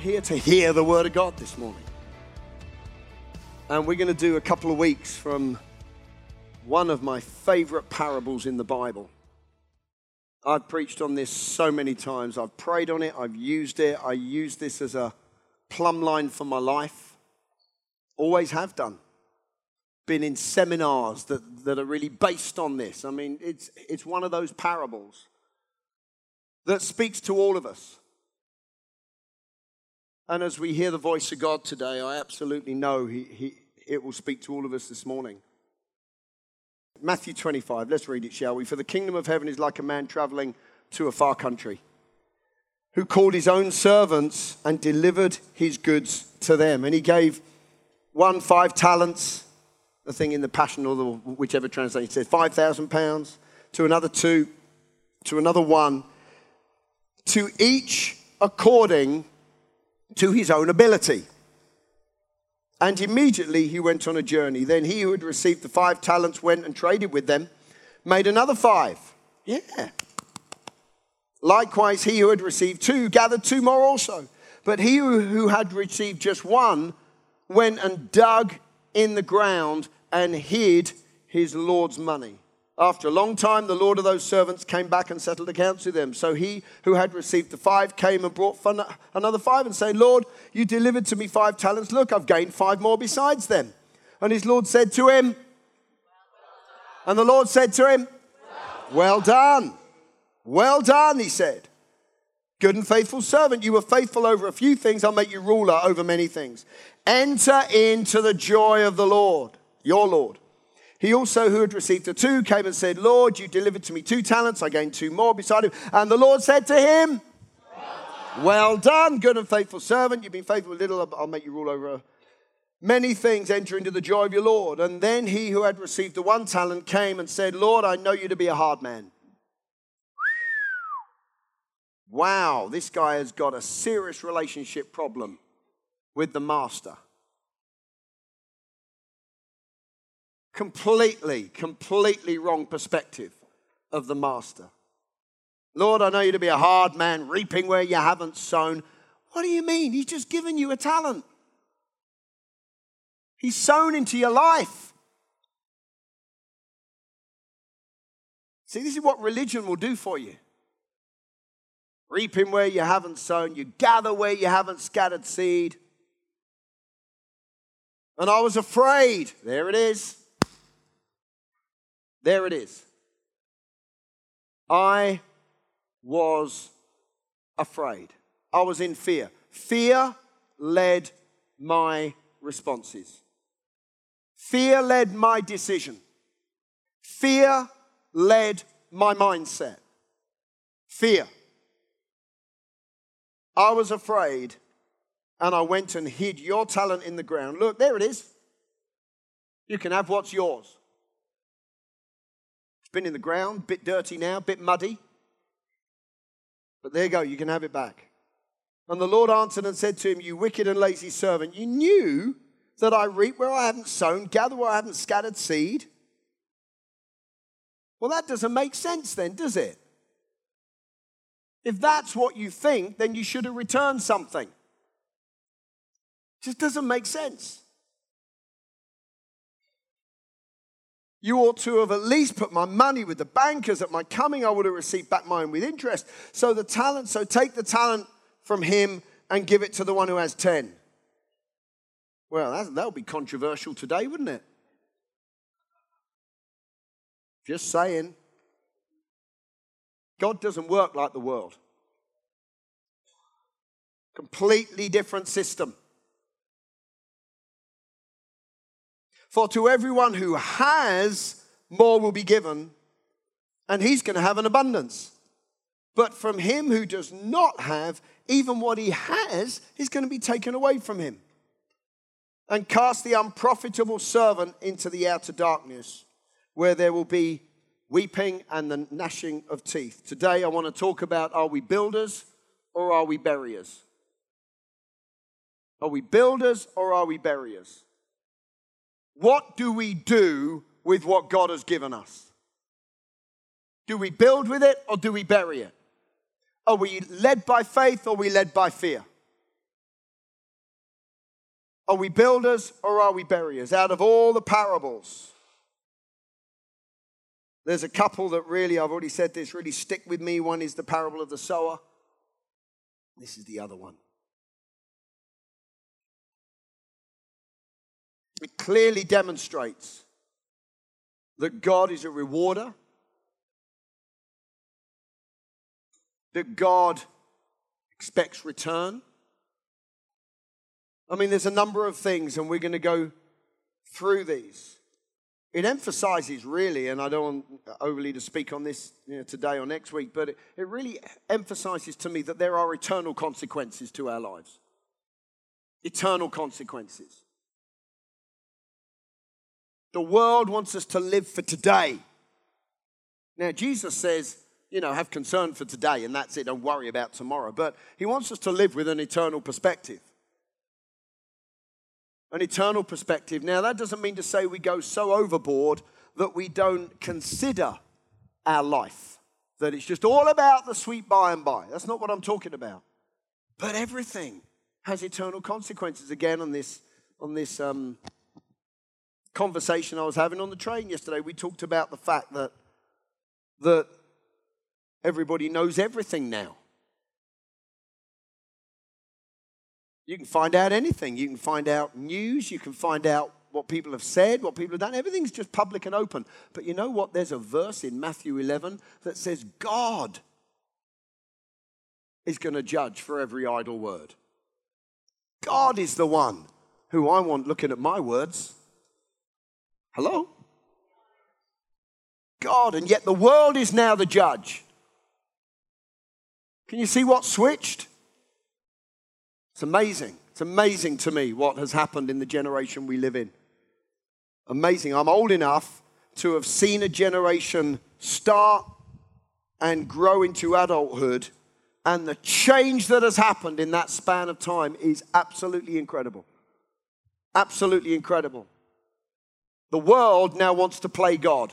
here to hear the Word of God this morning. And we're going to do a couple of weeks from one of my favorite parables in the Bible. I've preached on this so many times. I've prayed on it, I've used it. I use this as a plumb line for my life. Always have done. Been in seminars that, that are really based on this. I mean, it's, it's one of those parables that speaks to all of us. And as we hear the voice of God today, I absolutely know he, he, it will speak to all of us this morning. Matthew 25, let's read it, shall we? For the kingdom of heaven is like a man traveling to a far country who called his own servants and delivered his goods to them. And he gave one five talents, the thing in the Passion or the, whichever translation says, 5,000 pounds, to another two, to another one, to each according to his own ability. And immediately he went on a journey. Then he who had received the five talents went and traded with them, made another five. Yeah. Likewise, he who had received two gathered two more also. But he who had received just one went and dug in the ground and hid his Lord's money. After a long time, the Lord of those servants came back and settled accounts with them. So he who had received the five came and brought another five and said, Lord, you delivered to me five talents. Look, I've gained five more besides them. And his Lord said to him, and the Lord said to him, Well done. Well done, he said. Good and faithful servant. You were faithful over a few things. I'll make you ruler over many things. Enter into the joy of the Lord, your Lord. He also, who had received the two, came and said, Lord, you delivered to me two talents. I gained two more beside him. And the Lord said to him, Well done, good and faithful servant. You've been faithful with little, I'll make you rule over many things. Enter into the joy of your Lord. And then he who had received the one talent came and said, Lord, I know you to be a hard man. Wow, this guy has got a serious relationship problem with the master. Completely, completely wrong perspective of the master. Lord, I know you to be a hard man, reaping where you haven't sown. What do you mean? He's just given you a talent. He's sown into your life. See, this is what religion will do for you. Reaping where you haven't sown, you gather where you haven't scattered seed. And I was afraid. There it is. There it is. I was afraid. I was in fear. Fear led my responses. Fear led my decision. Fear led my mindset. Fear. I was afraid and I went and hid your talent in the ground. Look, there it is. You can have what's yours been in the ground, bit dirty now, bit muddy. But there you go, you can have it back. And the Lord answered and said to him, You wicked and lazy servant, you knew that I reap where I haven't sown, gather where I haven't scattered seed. Well, that doesn't make sense then, does it? If that's what you think, then you should have returned something. It just doesn't make sense. You ought to have at least put my money with the bankers. At my coming, I would have received back mine with interest. So the talent, so take the talent from him and give it to the one who has 10. Well, that would be controversial today, wouldn't it? Just saying. God doesn't work like the world. Completely different system. For to everyone who has, more will be given, and he's going to have an abundance. But from him who does not have, even what he has is going to be taken away from him. And cast the unprofitable servant into the outer darkness, where there will be weeping and the gnashing of teeth. Today, I want to talk about are we builders or are we buriers? Are we builders or are we buriers? What do we do with what God has given us? Do we build with it or do we bury it? Are we led by faith or are we led by fear? Are we builders or are we buriers? Out of all the parables, there's a couple that really, I've already said this, really stick with me. One is the parable of the sower, this is the other one. It clearly demonstrates that God is a rewarder, that God expects return. I mean, there's a number of things, and we're going to go through these. It emphasizes really, and I don't want overly to speak on this you know, today or next week, but it, it really emphasizes to me that there are eternal consequences to our lives. Eternal consequences. The world wants us to live for today. Now, Jesus says, you know, have concern for today and that's it, don't worry about tomorrow. But he wants us to live with an eternal perspective. An eternal perspective. Now, that doesn't mean to say we go so overboard that we don't consider our life, that it's just all about the sweet by and by. That's not what I'm talking about. But everything has eternal consequences. Again, on this, on this um, conversation I was having on the train yesterday, we talked about the fact that, that everybody knows everything now. You can find out anything. You can find out news. You can find out what people have said, what people have done. Everything's just public and open. But you know what? There's a verse in Matthew 11 that says God is going to judge for every idle word. God is the one who I want looking at my words. Hello? God, and yet the world is now the judge. Can you see what switched? It's amazing. It's amazing to me what has happened in the generation we live in. Amazing. I'm old enough to have seen a generation start and grow into adulthood, and the change that has happened in that span of time is absolutely incredible. Absolutely incredible. The world now wants to play God.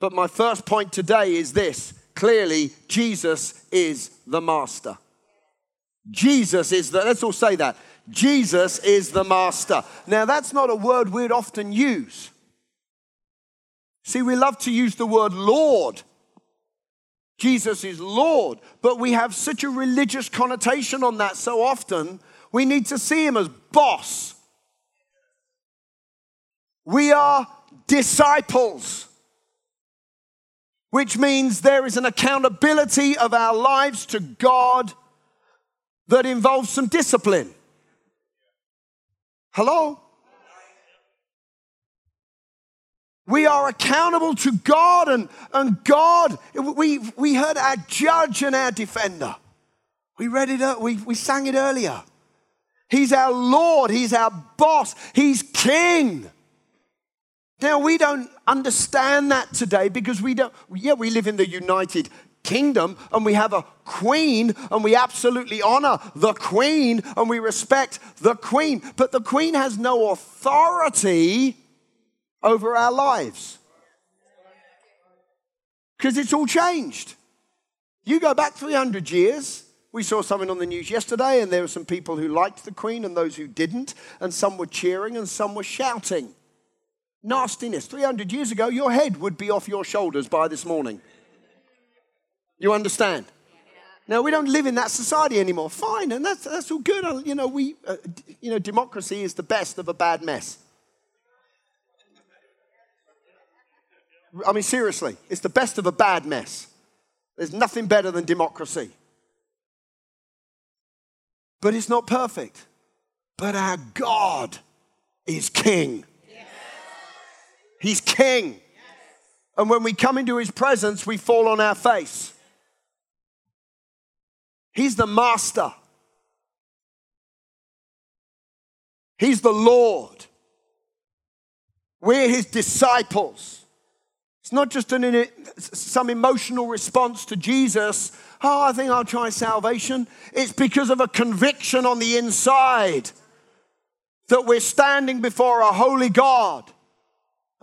But my first point today is this clearly, Jesus is the master. Jesus is the, let's all say that. Jesus is the master. Now, that's not a word we'd often use. See, we love to use the word Lord. Jesus is Lord, but we have such a religious connotation on that so often, we need to see him as boss we are disciples, which means there is an accountability of our lives to God that involves some discipline. Hello? We are accountable to God, and, and God, we, we heard our judge and our defender. We read it, uh, we, we sang it earlier. He's our Lord, He's our boss, He's King. Now, we don't understand that today because we don't, yeah, we live in the United Kingdom and we have a queen and we absolutely honor the queen and we respect the queen. But the queen has no authority over our lives because it's all changed. You go back 300 years. We saw something on the news yesterday, and there were some people who liked the Queen and those who didn't, and some were cheering and some were shouting nastiness. 300 years ago, your head would be off your shoulders by this morning. You understand? Now we don't live in that society anymore. Fine, and that's that's all good. You know, we, uh, you know, democracy is the best of a bad mess. I mean, seriously, it's the best of a bad mess. There's nothing better than democracy. But it's not perfect. But our God is King. He's king. And when we come into his presence, we fall on our face. He's the master. He's the Lord. We're his disciples. It's not just an, some emotional response to Jesus. Oh, I think I'll try salvation. It's because of a conviction on the inside that we're standing before a holy God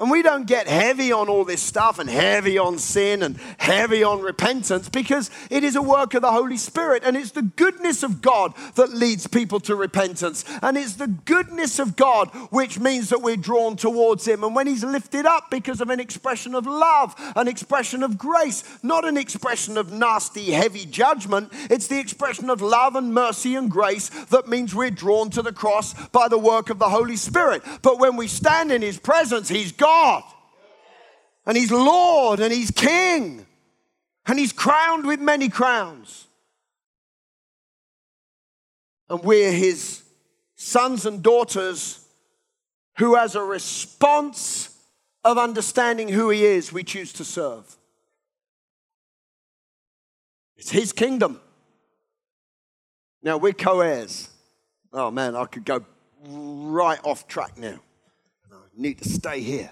And we don't get heavy on all this stuff and heavy on sin and heavy on repentance because it is a work of the Holy Spirit and it's the goodness of God that leads people to repentance. And it's the goodness of God which means that we're drawn towards Him. And when He's lifted up because of an expression of love, an expression of grace, not an expression of nasty, heavy judgment, it's the expression of love and mercy and grace that means we're drawn to the cross by the work of the Holy Spirit. But when we stand in His presence, He's God. God. And He's Lord and He's King. And He's crowned with many crowns. And we're His sons and daughters who, as a response of understanding who He is, we choose to serve. It's His kingdom. Now we're co heirs. Oh man, I could go right off track now. I need to stay here.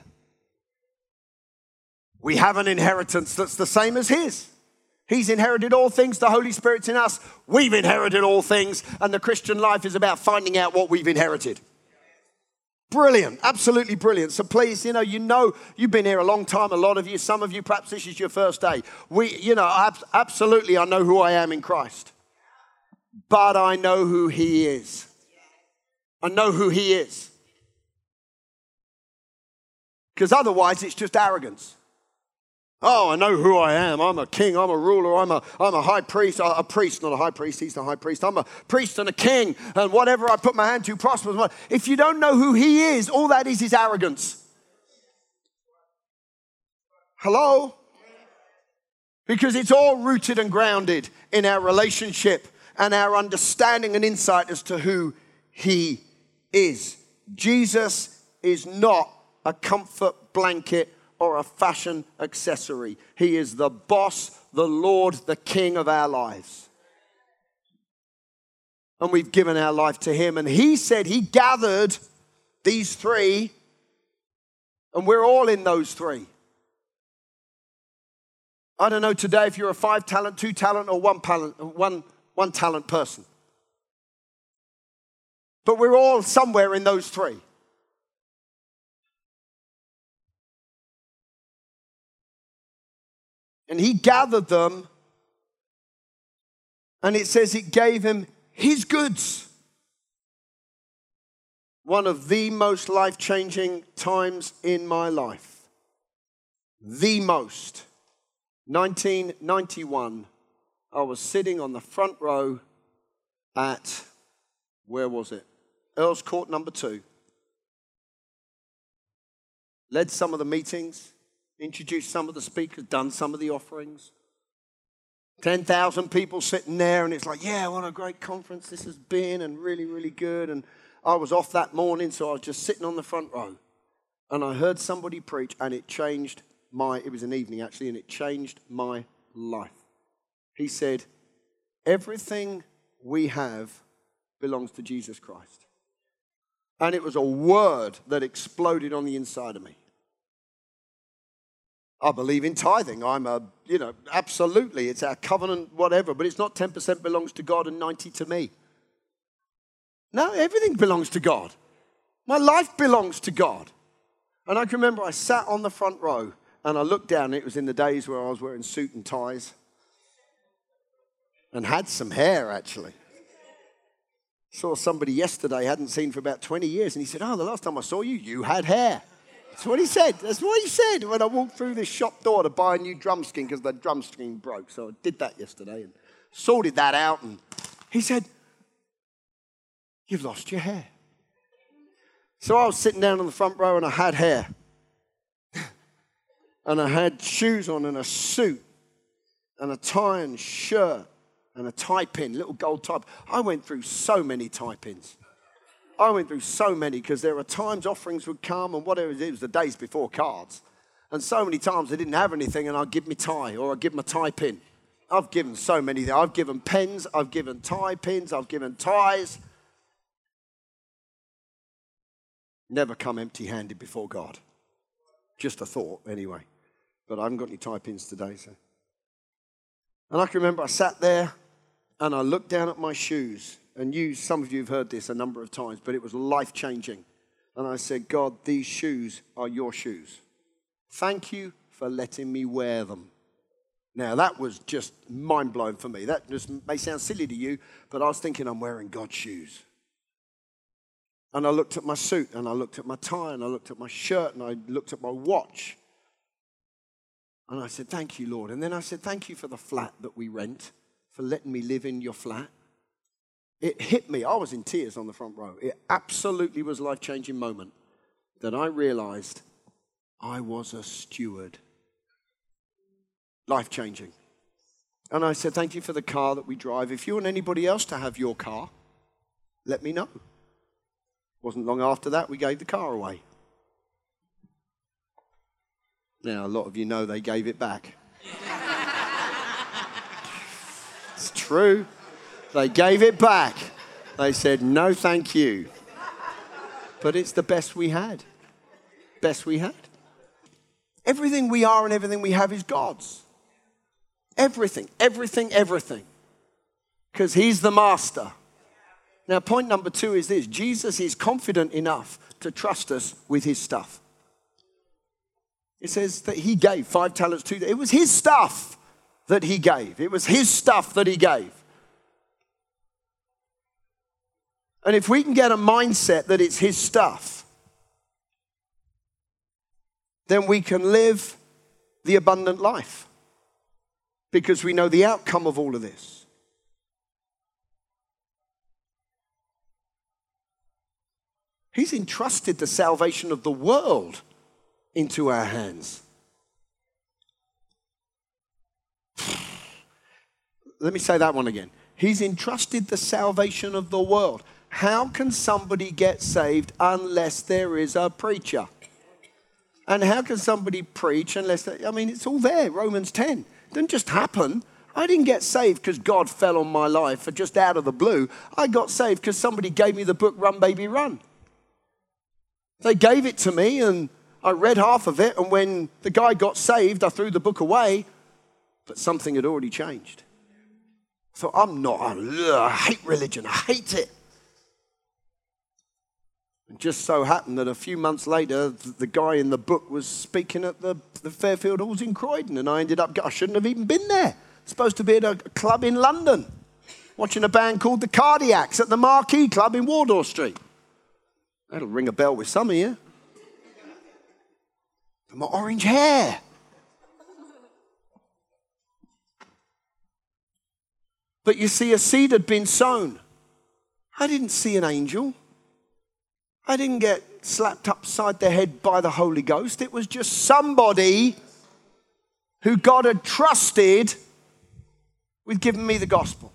We have an inheritance that's the same as His. He's inherited all things, the Holy Spirit's in us. We've inherited all things, and the Christian life is about finding out what we've inherited. Brilliant, absolutely brilliant. So please, you know, you know, you've been here a long time, a lot of you, some of you, perhaps this is your first day. We, you know, absolutely, I know who I am in Christ, but I know who He is. I know who He is. Because otherwise, it's just arrogance. Oh, I know who I am. I'm a king. I'm a ruler. I'm a, I'm a high priest. A, priest, not a high priest. He's the high priest. I'm a priest and a king. And whatever I put my hand to prospers. If you don't know who he is, all that is is arrogance. Hello? Because it's all rooted and grounded in our relationship and our understanding and insight as to who he is. Jesus is not a comfort blanket or a fashion accessory. He is the boss, the Lord, the King of our lives. And we've given our life to Him. And He said He gathered these three, and we're all in those three. I don't know today if you're a five talent, two talent, or one talent, one, one talent person. But we're all somewhere in those three. And he gathered them, and it says it gave him his goods. One of the most life changing times in my life. The most. 1991, I was sitting on the front row at, where was it? Earl's Court number two. Led some of the meetings introduced some of the speakers, done some of the offerings. 10,000 people sitting there, and it's like, yeah, what a great conference this has been, and really, really good. And I was off that morning, so I was just sitting on the front row. And I heard somebody preach, and it changed my, it was an evening actually, and it changed my life. He said, Everything we have belongs to Jesus Christ. And it was a word that exploded on the inside of me. I believe in tithing. I'm a, you know, absolutely, it's our covenant, whatever, but it's not 10% belongs to God and 90 to me. No, everything belongs to God. My life belongs to God. And I can remember I sat on the front row and I looked down. It was in the days where I was wearing suit and ties and had some hair actually. Saw somebody yesterday, hadn't seen for about 20 years, and he said, Oh, the last time I saw you, you had hair. That's what he said. That's what he said when I walked through this shop door to buy a new drum skin because the drum skin broke. So I did that yesterday and sorted that out. And he said, You've lost your hair. So I was sitting down in the front row and I had hair. and I had shoes on and a suit and a tie and shirt and a tie pin, little gold tie. I went through so many tie pins. I went through so many because there were times offerings would come and whatever it was the days before cards. And so many times I didn't have anything and I'd give me tie or I'd give my tie pin. I've given so many. There. I've given pens, I've given tie pins, I've given ties. Never come empty handed before God. Just a thought, anyway. But I haven't got any tie pins today, so. And I can remember I sat there and I looked down at my shoes and you, some of you have heard this a number of times, but it was life changing. And I said, God, these shoes are your shoes. Thank you for letting me wear them. Now, that was just mind blowing for me. That just may sound silly to you, but I was thinking I'm wearing God's shoes. And I looked at my suit, and I looked at my tie, and I looked at my shirt, and I looked at my watch. And I said, Thank you, Lord. And then I said, Thank you for the flat that we rent, for letting me live in your flat. It hit me. I was in tears on the front row. It absolutely was a life changing moment that I realized I was a steward. Life changing. And I said, Thank you for the car that we drive. If you want anybody else to have your car, let me know. Wasn't long after that, we gave the car away. Now, a lot of you know they gave it back. it's true. They gave it back. They said, no, thank you. But it's the best we had. Best we had. Everything we are and everything we have is God's. Everything, everything, everything. Because He's the master. Now, point number two is this Jesus is confident enough to trust us with His stuff. It says that He gave five talents to, it was His stuff that He gave. It was His stuff that He gave. And if we can get a mindset that it's His stuff, then we can live the abundant life because we know the outcome of all of this. He's entrusted the salvation of the world into our hands. Let me say that one again. He's entrusted the salvation of the world. How can somebody get saved unless there is a preacher? And how can somebody preach unless, they, I mean, it's all there, Romans 10. It didn't just happen. I didn't get saved because God fell on my life or just out of the blue. I got saved because somebody gave me the book Run Baby Run. They gave it to me and I read half of it. And when the guy got saved, I threw the book away, but something had already changed. So I'm not, I hate religion, I hate it. It just so happened that a few months later, the guy in the book was speaking at the, the Fairfield Halls in Croydon, and I ended up, I shouldn't have even been there. Supposed to be at a club in London, watching a band called the Cardiacs at the Marquee Club in Wardour Street. That'll ring a bell with some of you. And My orange hair. But you see, a seed had been sown. I didn't see an angel. I didn't get slapped upside the head by the Holy Ghost. It was just somebody who God had trusted with giving me the gospel.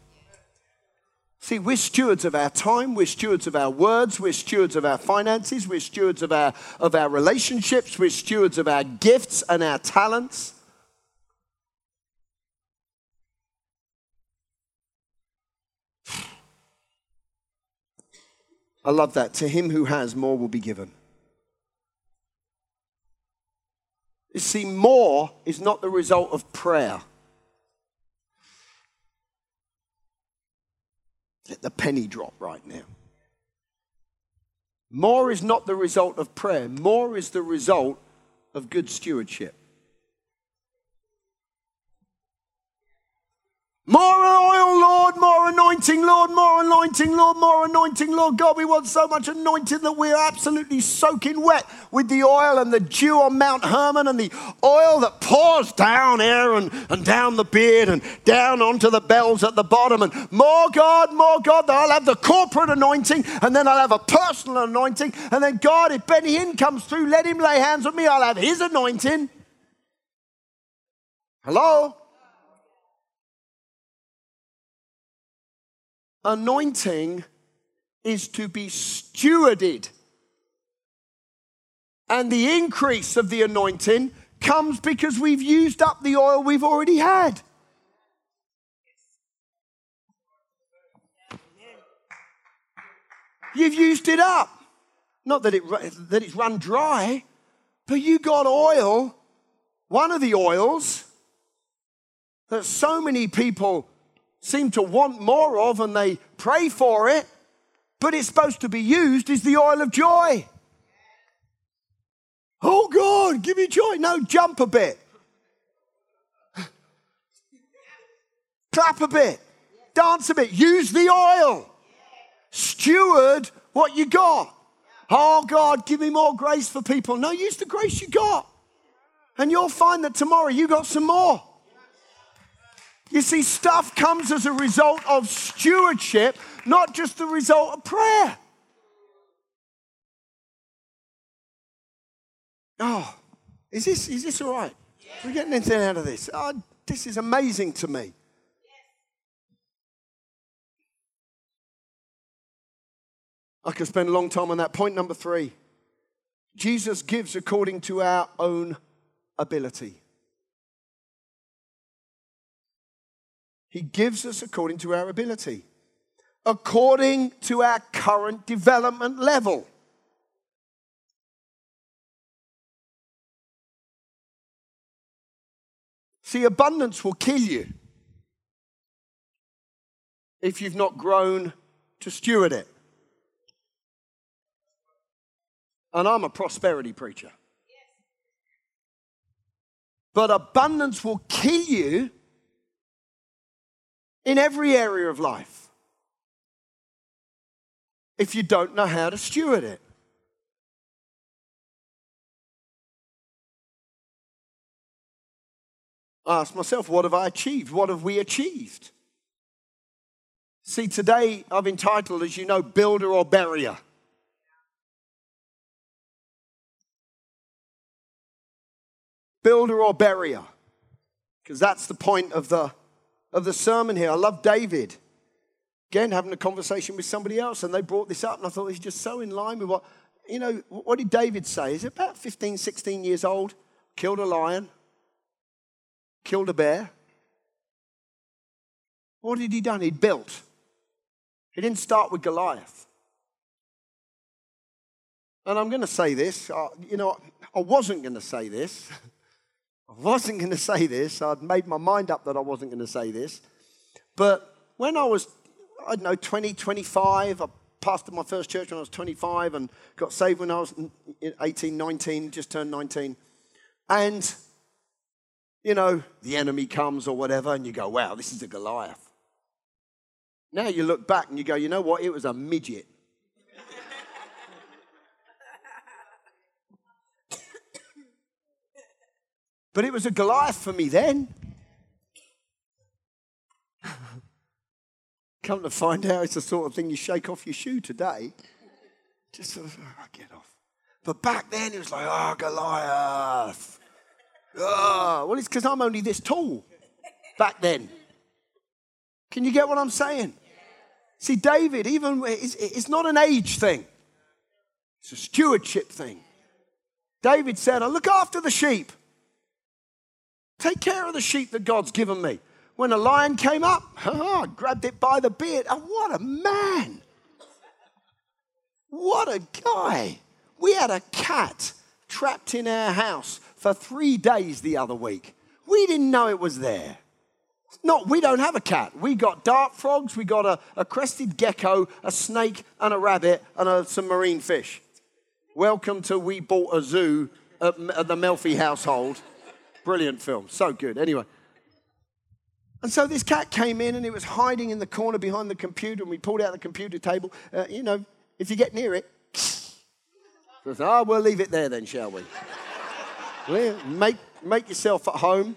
See, we're stewards of our time, we're stewards of our words, we're stewards of our finances, we're stewards of our, of our relationships, we're stewards of our gifts and our talents. I love that. To him who has, more will be given. You see, more is not the result of prayer. Let the penny drop right now. More is not the result of prayer, more is the result of good stewardship. More oil, Lord, more anointing, Lord, more anointing, Lord, more anointing, Lord. God, we want so much anointing that we're absolutely soaking wet with the oil and the dew on Mount Hermon and the oil that pours down here and, and down the beard and down onto the bells at the bottom. And more God, more God, that I'll have the corporate anointing and then I'll have a personal anointing. And then, God, if Benny Hinn comes through, let him lay hands on me, I'll have his anointing. Hello? Anointing is to be stewarded. And the increase of the anointing comes because we've used up the oil we've already had. You've used it up. Not that, it, that it's run dry, but you got oil, one of the oils that so many people seem to want more of and they pray for it, but it's supposed to be used is the oil of joy. Oh God, give me joy. No, jump a bit. Clap a bit. Dance a bit. Use the oil. Steward what you got. Oh God, give me more grace for people. No, use the grace you got. And you'll find that tomorrow you got some more. You see, stuff comes as a result of stewardship, not just the result of prayer. Oh, is this, is this all right? Are we getting anything out of this? Oh, this is amazing to me. I could spend a long time on that. Point number three Jesus gives according to our own ability. He gives us according to our ability, according to our current development level. See, abundance will kill you if you've not grown to steward it. And I'm a prosperity preacher. But abundance will kill you in every area of life if you don't know how to steward it. I ask myself, what have I achieved? What have we achieved? See, today I've entitled, as you know, Builder or Barrier. Builder or barrier, because that's the point of the of the sermon here. I love David. Again, having a conversation with somebody else, and they brought this up, and I thought he's just so in line with what, you know, what did David say? Is it about 15, 16 years old? Killed a lion, killed a bear. What had he done? He'd built. He didn't start with Goliath. And I'm going to say this, uh, you know, I wasn't going to say this. I wasn't going to say this. I'd made my mind up that I wasn't going to say this. But when I was, I don't know, 20, 25, I pastored my first church when I was 25 and got saved when I was 18, 19, just turned 19. And, you know, the enemy comes or whatever, and you go, wow, this is a Goliath. Now you look back and you go, you know what? It was a midget. But it was a Goliath for me then. Come to find out, it's the sort of thing you shake off your shoe today. Just sort of, oh, get off. But back then, it was like, oh, Goliath. Oh. Well, it's because I'm only this tall back then. Can you get what I'm saying? See, David, even it's, it's not an age thing, it's a stewardship thing. David said, I look after the sheep. Take care of the sheep that God's given me. When a lion came up, I grabbed it by the beard. Oh, what a man! What a guy! We had a cat trapped in our house for three days the other week. We didn't know it was there. No, we don't have a cat. We got dart frogs, we got a, a crested gecko, a snake, and a rabbit, and a, some marine fish. Welcome to We Bought a Zoo at, at the Melfi household. Brilliant film. So good. Anyway. And so this cat came in and it was hiding in the corner behind the computer, and we pulled out the computer table. Uh, you know, if you get near it, so oh, we'll leave it there then, shall we? make, make yourself at home.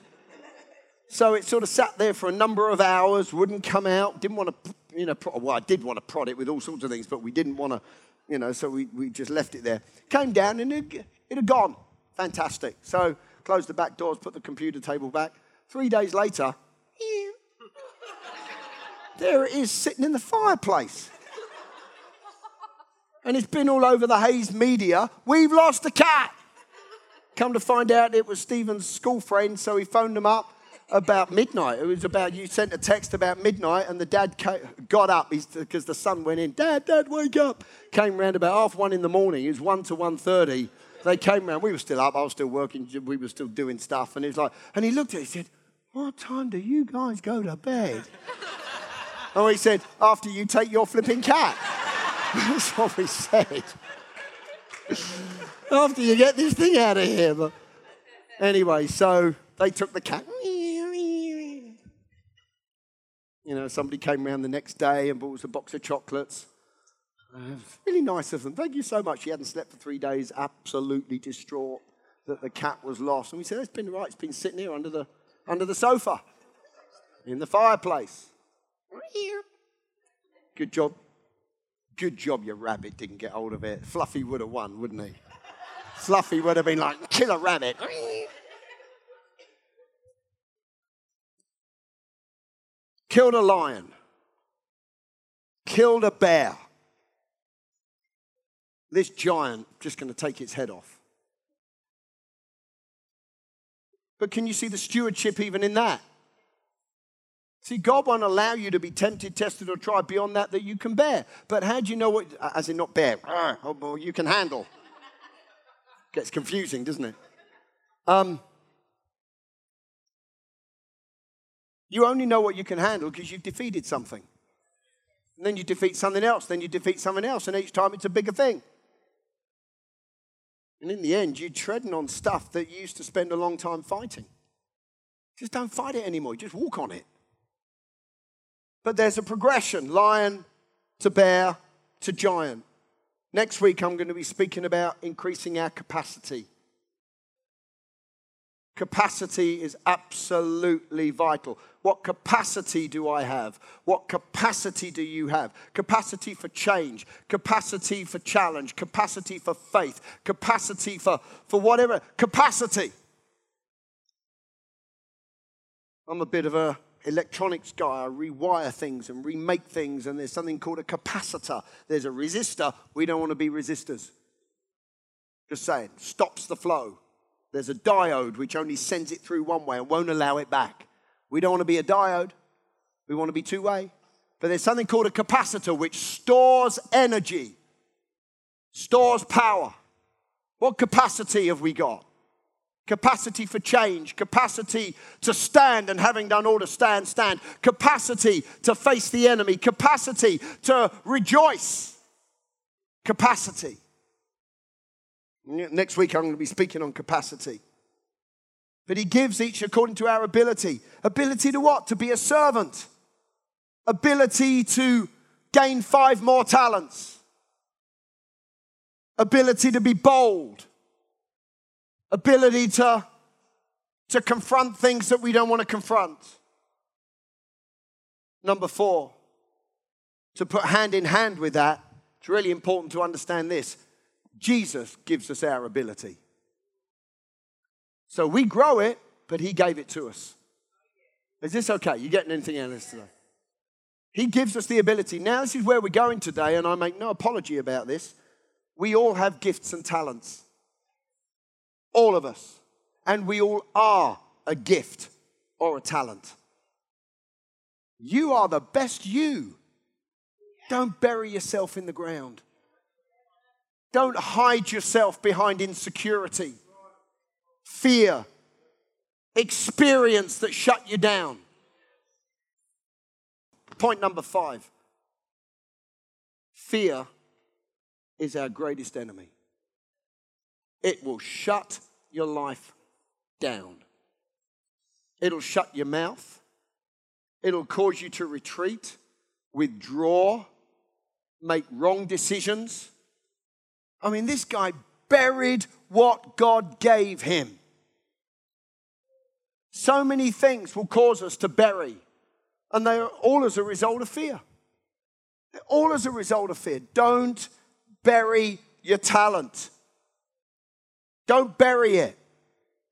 So it sort of sat there for a number of hours, wouldn't come out, didn't want to, you know, well, I did want to prod it with all sorts of things, but we didn't want to, you know, so we, we just left it there. Came down and it, it had gone. Fantastic. So closed the back doors, put the computer table back. Three days later, there it is sitting in the fireplace. And it's been all over the Hayes media. We've lost a cat. Come to find out it was Stephen's school friend, so he phoned him up about midnight. It was about, you sent a text about midnight, and the dad got up because the son went in. Dad, dad, wake up. Came round about half one in the morning. It was one to 1.30 they came around. We were still up. I was still working. We were still doing stuff. And he was like, and he looked at it. He said, "What time do you guys go to bed?" oh, he said, "After you take your flipping cat." That's what we said. After you get this thing out of here. But anyway, so they took the cat. You know, somebody came around the next day and bought us a box of chocolates. Really nice of them. Thank you so much. She hadn't slept for three days, absolutely distraught that the cat was lost. And we said, It's been right, it's been sitting here under the, under the sofa, in the fireplace. Good job. Good job your rabbit didn't get hold of it. Fluffy would have won, wouldn't he? Fluffy would have been like, kill a rabbit. Killed a lion. Killed a bear. This giant just going to take its head off. But can you see the stewardship even in that? See, God won't allow you to be tempted, tested, or tried beyond that that you can bear. But how do you know what, as in not bear, oh, you can handle? Gets confusing, doesn't it? Um, you only know what you can handle because you've defeated something. And then you defeat something else, then you defeat something else, and each time it's a bigger thing. And in the end, you're treading on stuff that you used to spend a long time fighting. Just don't fight it anymore, just walk on it. But there's a progression lion to bear to giant. Next week, I'm going to be speaking about increasing our capacity. Capacity is absolutely vital. What capacity do I have? What capacity do you have? Capacity for change, capacity for challenge, capacity for faith, capacity for, for whatever. Capacity. I'm a bit of a electronics guy. I rewire things and remake things, and there's something called a capacitor. There's a resistor. We don't want to be resistors. Just saying, stops the flow. There's a diode which only sends it through one way and won't allow it back. We don't want to be a diode, we want to be two way. But there's something called a capacitor which stores energy, stores power. What capacity have we got? Capacity for change, capacity to stand and having done all to stand, stand, capacity to face the enemy, capacity to rejoice, capacity. Next week, I'm going to be speaking on capacity. But he gives each according to our ability. Ability to what? To be a servant. Ability to gain five more talents. Ability to be bold. Ability to, to confront things that we don't want to confront. Number four, to put hand in hand with that, it's really important to understand this Jesus gives us our ability. So we grow it, but He gave it to us. Is this okay? You getting anything out of this today? He gives us the ability. Now, this is where we're going today, and I make no apology about this. We all have gifts and talents. All of us. And we all are a gift or a talent. You are the best you. Don't bury yourself in the ground. Don't hide yourself behind insecurity, fear, experience that shut you down. Point number five fear is our greatest enemy. It will shut your life down. It'll shut your mouth. It'll cause you to retreat, withdraw, make wrong decisions I mean, this guy buried what God gave him. So many things will cause us to bury, and they are all as a result of fear. They're all as a result of fear. Don't bury your talent. Don't bury it.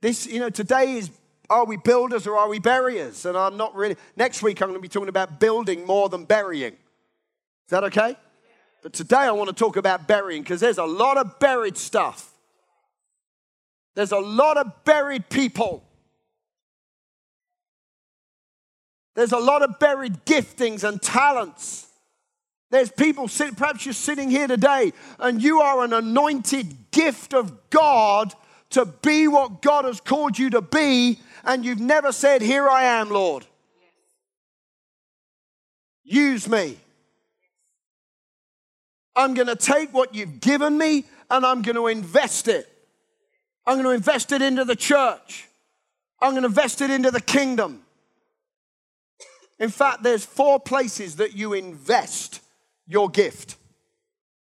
This, you know, today is are we builders or are we buriers? And I'm not really. Next week, I'm going to be talking about building more than burying. Is that okay? But today I want to talk about burying because there's a lot of buried stuff. There's a lot of buried people. There's a lot of buried giftings and talents. There's people, sit, perhaps you're sitting here today and you are an anointed gift of God to be what God has called you to be, and you've never said, Here I am, Lord. Use me. I'm going to take what you've given me and I'm going to invest it. I'm going to invest it into the church. I'm going to invest it into the kingdom. In fact, there's four places that you invest your gift.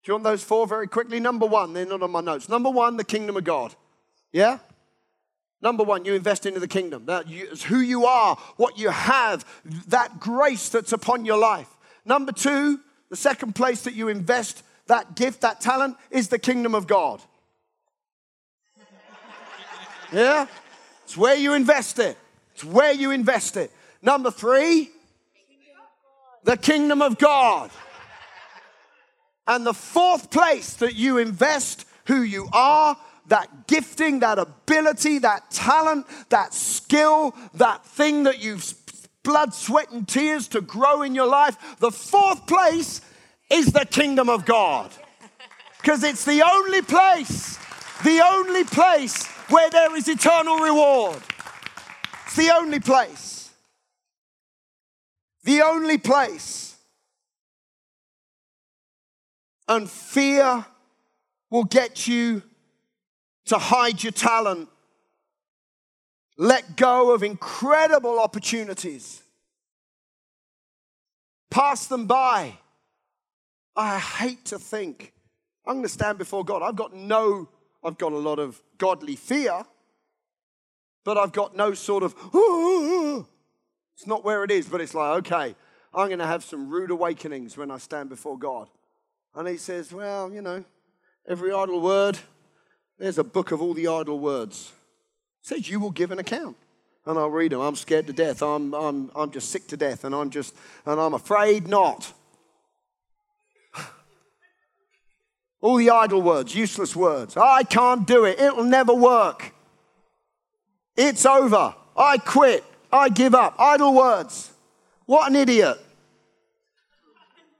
Do you want those four very quickly? Number one, they're not on my notes. Number one, the kingdom of God. Yeah? Number one, you invest into the kingdom. That is who you are, what you have, that grace that's upon your life. Number two, the second place that you invest that gift, that talent, is the kingdom of God. Yeah? It's where you invest it. It's where you invest it. Number three, the kingdom of God. And the fourth place that you invest who you are, that gifting, that ability, that talent, that skill, that thing that you've blood, sweat, and tears to grow in your life. The fourth place is the kingdom of God. Because it's the only place, the only place where there is eternal reward. It's the only place. The only place. And fear will get you to hide your talent, let go of incredible opportunities, pass them by. I hate to think I'm going to stand before God. I've got no, I've got a lot of godly fear, but I've got no sort of, it's not where it is, but it's like, okay, I'm going to have some rude awakenings when I stand before God. And he says, well, you know, every idle word, there's a book of all the idle words. Says you will give an account. And I'll read them. I'm scared to death. I'm, I'm, I'm just sick to death. And I'm just, and I'm afraid not. all the idle words, useless words. I can't do it. It'll never work. It's over. I quit. I give up. Idle words. What an idiot.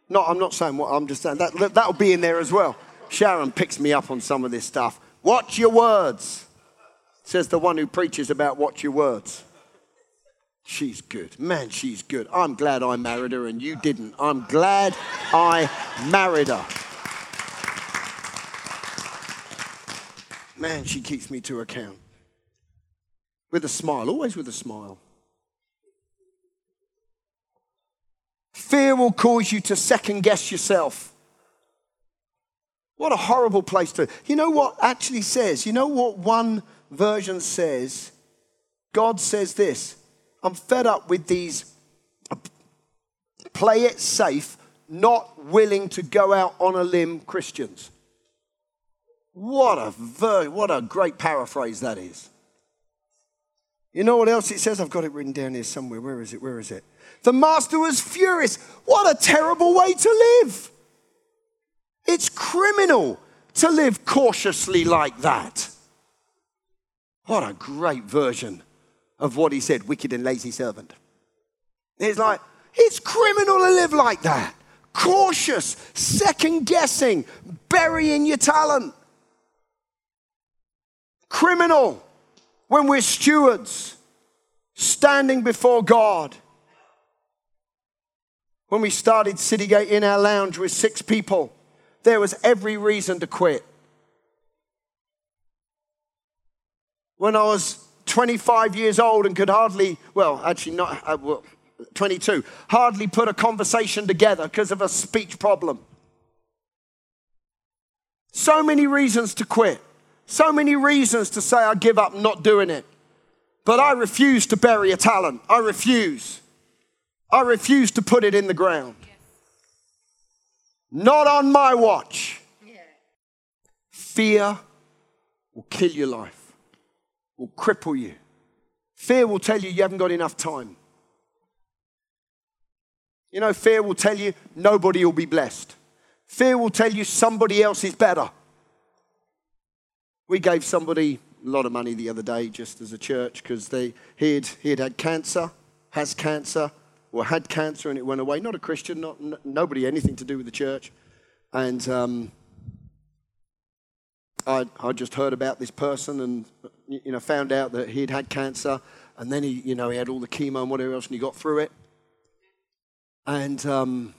No, I'm not saying what I'm just saying. That, that'll be in there as well. Sharon picks me up on some of this stuff. Watch your words, says the one who preaches about watch your words. She's good. Man, she's good. I'm glad I married her and you didn't. I'm glad I married her. Man, she keeps me to account. With a smile, always with a smile. Fear will cause you to second guess yourself. What a horrible place to. You know what actually says? You know what one version says? God says this I'm fed up with these play it safe, not willing to go out on a limb Christians. What a ver- what a great paraphrase that is. You know what else it says? I've got it written down here somewhere. Where is it? Where is it? The master was furious. What a terrible way to live. It's criminal to live cautiously like that. What a great version of what he said wicked and lazy servant. It's like, it's criminal to live like that. Cautious, second guessing, burying your talent. Criminal when we're stewards, standing before God. When we started Citygate in our lounge with six people, there was every reason to quit. When I was 25 years old and could hardly, well, actually not, uh, well, 22, hardly put a conversation together because of a speech problem. So many reasons to quit. So many reasons to say I give up not doing it. But I refuse to bury a talent. I refuse. I refuse to put it in the ground. Not on my watch. Fear will kill your life, will cripple you. Fear will tell you you haven't got enough time. You know, fear will tell you nobody will be blessed. Fear will tell you somebody else is better. We gave somebody a lot of money the other day just as a church because he had, he had had cancer, has cancer, or had cancer and it went away. Not a Christian, not, n- nobody, anything to do with the church. And um, I, I just heard about this person and, you know, found out that he'd had cancer. And then he, you know, he had all the chemo and whatever else and he got through it. And um,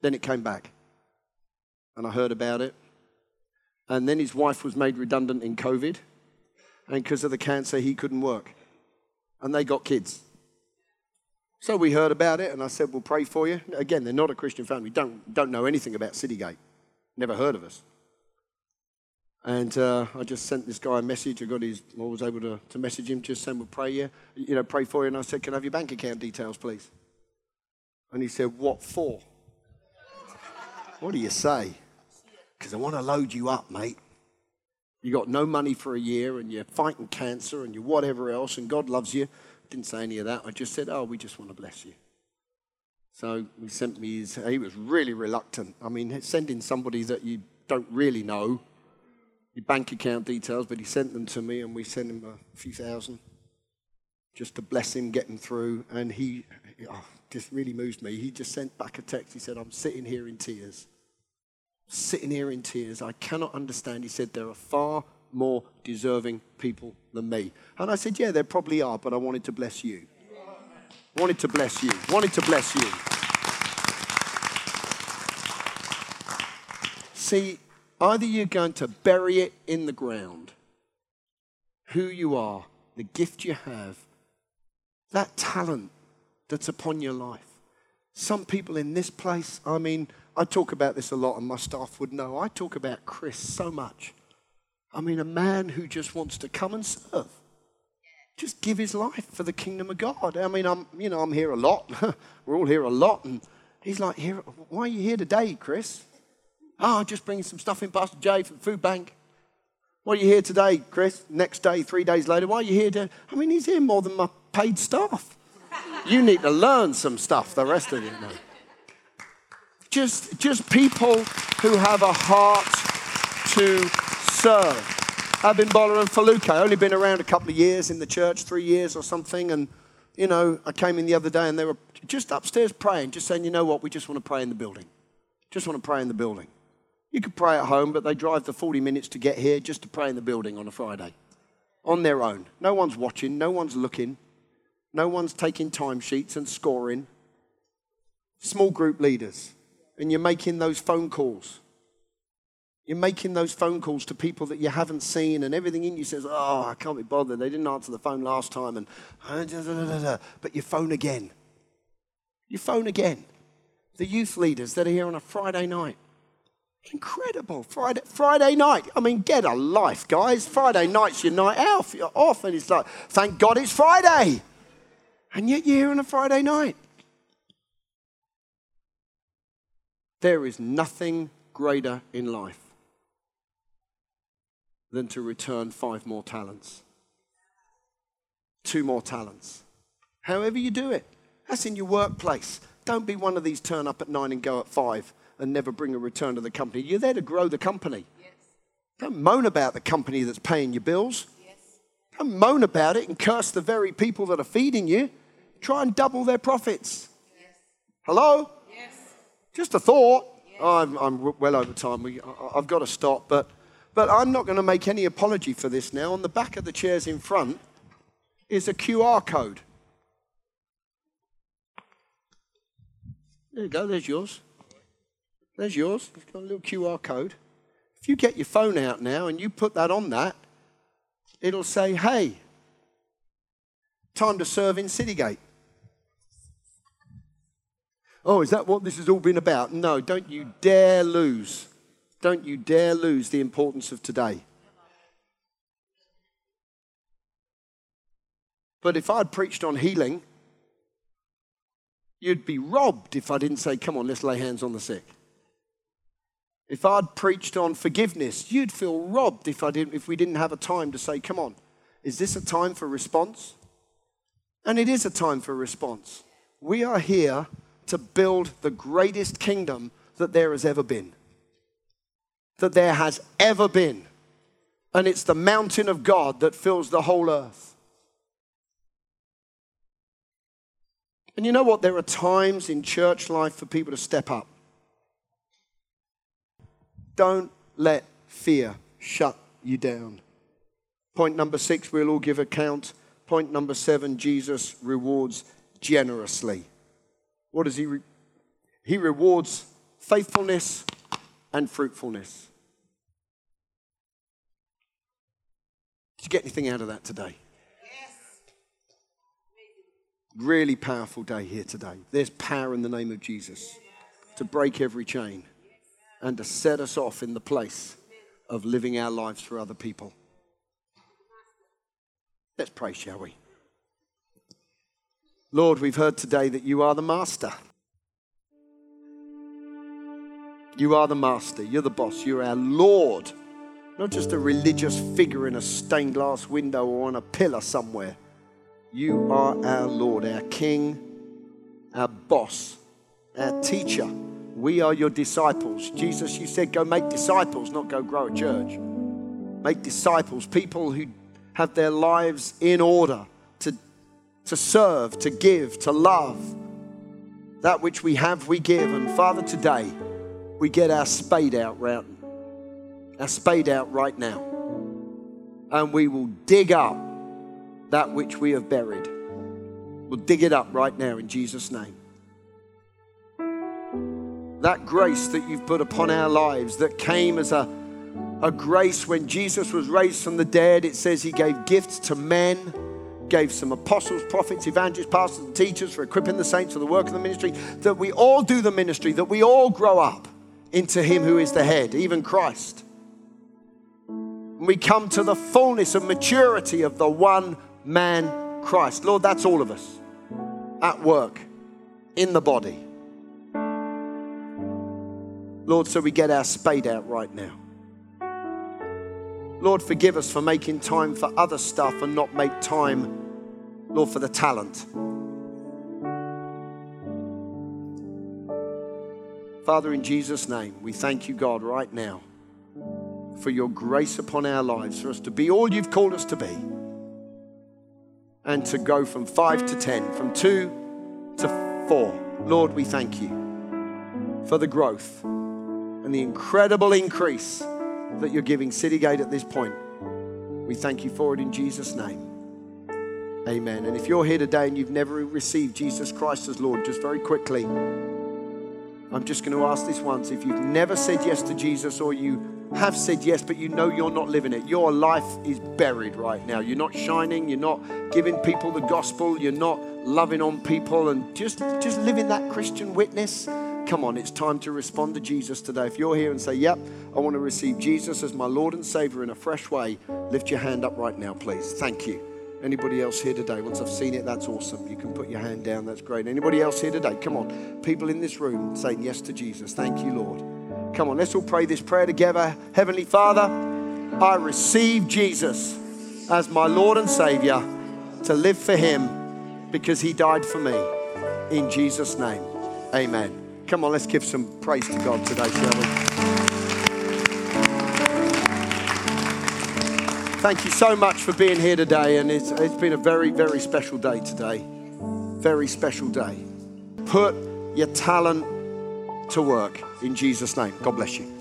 then it came back. And I heard about it. And then his wife was made redundant in COVID. And because of the cancer, he couldn't work. And they got kids. So we heard about it, and I said, We'll pray for you. Again, they're not a Christian family, don't, don't know anything about Citygate, never heard of us. And uh, I just sent this guy a message. I got his, I was able to, to message him, just saying, We'll pray you, you know, pray for you. And I said, Can I have your bank account details, please? And he said, What for? what do you say? Because I want to load you up, mate. You got no money for a year and you're fighting cancer and you're whatever else, and God loves you. Didn't say any of that. I just said, Oh, we just want to bless you. So he sent me his, he was really reluctant. I mean, sending somebody that you don't really know your bank account details, but he sent them to me and we sent him a few thousand just to bless him, get him through. And he oh, just really moved me. He just sent back a text. He said, I'm sitting here in tears. Sitting here in tears. I cannot understand. He said, There are far more deserving people than me. And I said, Yeah, there probably are, but I wanted to bless you. Wanted to bless you. Wanted to bless you. See, either you're going to bury it in the ground, who you are, the gift you have, that talent that's upon your life. Some people in this place, I mean, I talk about this a lot, and my staff would know. I talk about Chris so much. I mean, a man who just wants to come and serve, just give his life for the kingdom of God. I mean, I'm, you know, I'm here a lot. We're all here a lot, and he's like, "Here, why are you here today, Chris?" Oh, just bringing some stuff in, Pastor Jay, from food bank. Why are you here today, Chris? Next day, three days later, why are you here? To... I mean, he's here more than my paid staff. you need to learn some stuff, the rest of you know. Just, just people who have a heart to serve. Abimbola and Faluka, only been around a couple of years in the church, three years or something. And, you know, I came in the other day and they were just upstairs praying, just saying, you know what, we just want to pray in the building. Just want to pray in the building. You could pray at home, but they drive the 40 minutes to get here just to pray in the building on a Friday on their own. No one's watching, no one's looking, no one's taking timesheets and scoring. Small group leaders. And you're making those phone calls you're making those phone calls to people that you haven't seen, and everything in you says, Oh, I can't be bothered. They didn't answer the phone last time. And but you phone again. You phone again. The youth leaders that are here on a Friday night. Incredible. Friday, Friday night. I mean, get a life, guys. Friday night's your night out. You're off, and it's like, thank God it's Friday. And yet you're here on a Friday night. There is nothing greater in life than to return five more talents, two more talents. However, you do it. That's in your workplace. Don't be one of these turn up at nine and go at five and never bring a return to the company. You're there to grow the company. Yes. Don't moan about the company that's paying your bills. Yes. Don't moan about it and curse the very people that are feeding you. Try and double their profits. Yes. Hello? Yes. Just a thought. Oh, I'm, I'm, well over time. We, I, I've got to stop, but. But I'm not going to make any apology for this now. On the back of the chairs in front is a QR code. There you go, there's yours. There's yours. It's got a little QR code. If you get your phone out now and you put that on that, it'll say, hey, time to serve in Citygate. Oh, is that what this has all been about? No, don't you dare lose don't you dare lose the importance of today. But if I'd preached on healing, you'd be robbed if I didn't say, Come on, let's lay hands on the sick. If I'd preached on forgiveness, you'd feel robbed if, I didn't, if we didn't have a time to say, Come on, is this a time for response? And it is a time for response. We are here to build the greatest kingdom that there has ever been that there has ever been. And it's the mountain of God that fills the whole earth. And you know what? There are times in church life for people to step up. Don't let fear shut you down. Point number six, we'll all give account. Point number seven, Jesus rewards generously. What does he? Re- he rewards faithfulness and fruitfulness. Did you get anything out of that today? Yes. Really powerful day here today. There's power in the name of Jesus to break every chain and to set us off in the place of living our lives for other people. Let's pray, shall we? Lord, we've heard today that you are the master. You are the master. You're the boss. You're our Lord. Not just a religious figure in a stained glass window or on a pillar somewhere. You are our Lord, our King, our boss, our teacher. We are your disciples. Jesus, you said, go make disciples, not go grow a church. Make disciples, people who have their lives in order to, to serve, to give, to love. That which we have, we give. And Father, today, we get our spade out right, our spade out right now. And we will dig up that which we have buried. We'll dig it up right now in Jesus' name. That grace that you've put upon our lives that came as a, a grace when Jesus was raised from the dead, it says he gave gifts to men gave some apostles, prophets, evangelists, pastors, and teachers for equipping the saints for the work of the ministry, that we all do the ministry, that we all grow up into Him who is the head, even Christ. And We come to the fullness and maturity of the one man Christ. Lord, that's all of us at work, in the body. Lord, so we get our spade out right now. Lord, forgive us for making time for other stuff and not make time, Lord, for the talent. Father, in Jesus' name, we thank you, God, right now for your grace upon our lives, for us to be all you've called us to be, and to go from five to ten, from two to four. Lord, we thank you for the growth and the incredible increase that you're giving Citygate at this point. We thank you for it in Jesus' name. Amen. And if you're here today and you've never received Jesus Christ as Lord, just very quickly, I'm just going to ask this once. If you've never said yes to Jesus or you have said yes, but you know you're not living it, your life is buried right now. You're not shining, you're not giving people the gospel, you're not loving on people and just, just living that Christian witness. Come on, it's time to respond to Jesus today. If you're here and say, Yep, I want to receive Jesus as my Lord and Savior in a fresh way, lift your hand up right now, please. Thank you. Anybody else here today? Once I've seen it, that's awesome. You can put your hand down. That's great. Anybody else here today? Come on. People in this room saying yes to Jesus. Thank you, Lord. Come on, let's all pray this prayer together. Heavenly Father, I receive Jesus as my Lord and Savior to live for Him because He died for me. In Jesus' name, amen. Come on, let's give some praise to God today, shall we? Thank you so much for being here today, and it's, it's been a very, very special day today. Very special day. Put your talent to work in Jesus' name. God bless you.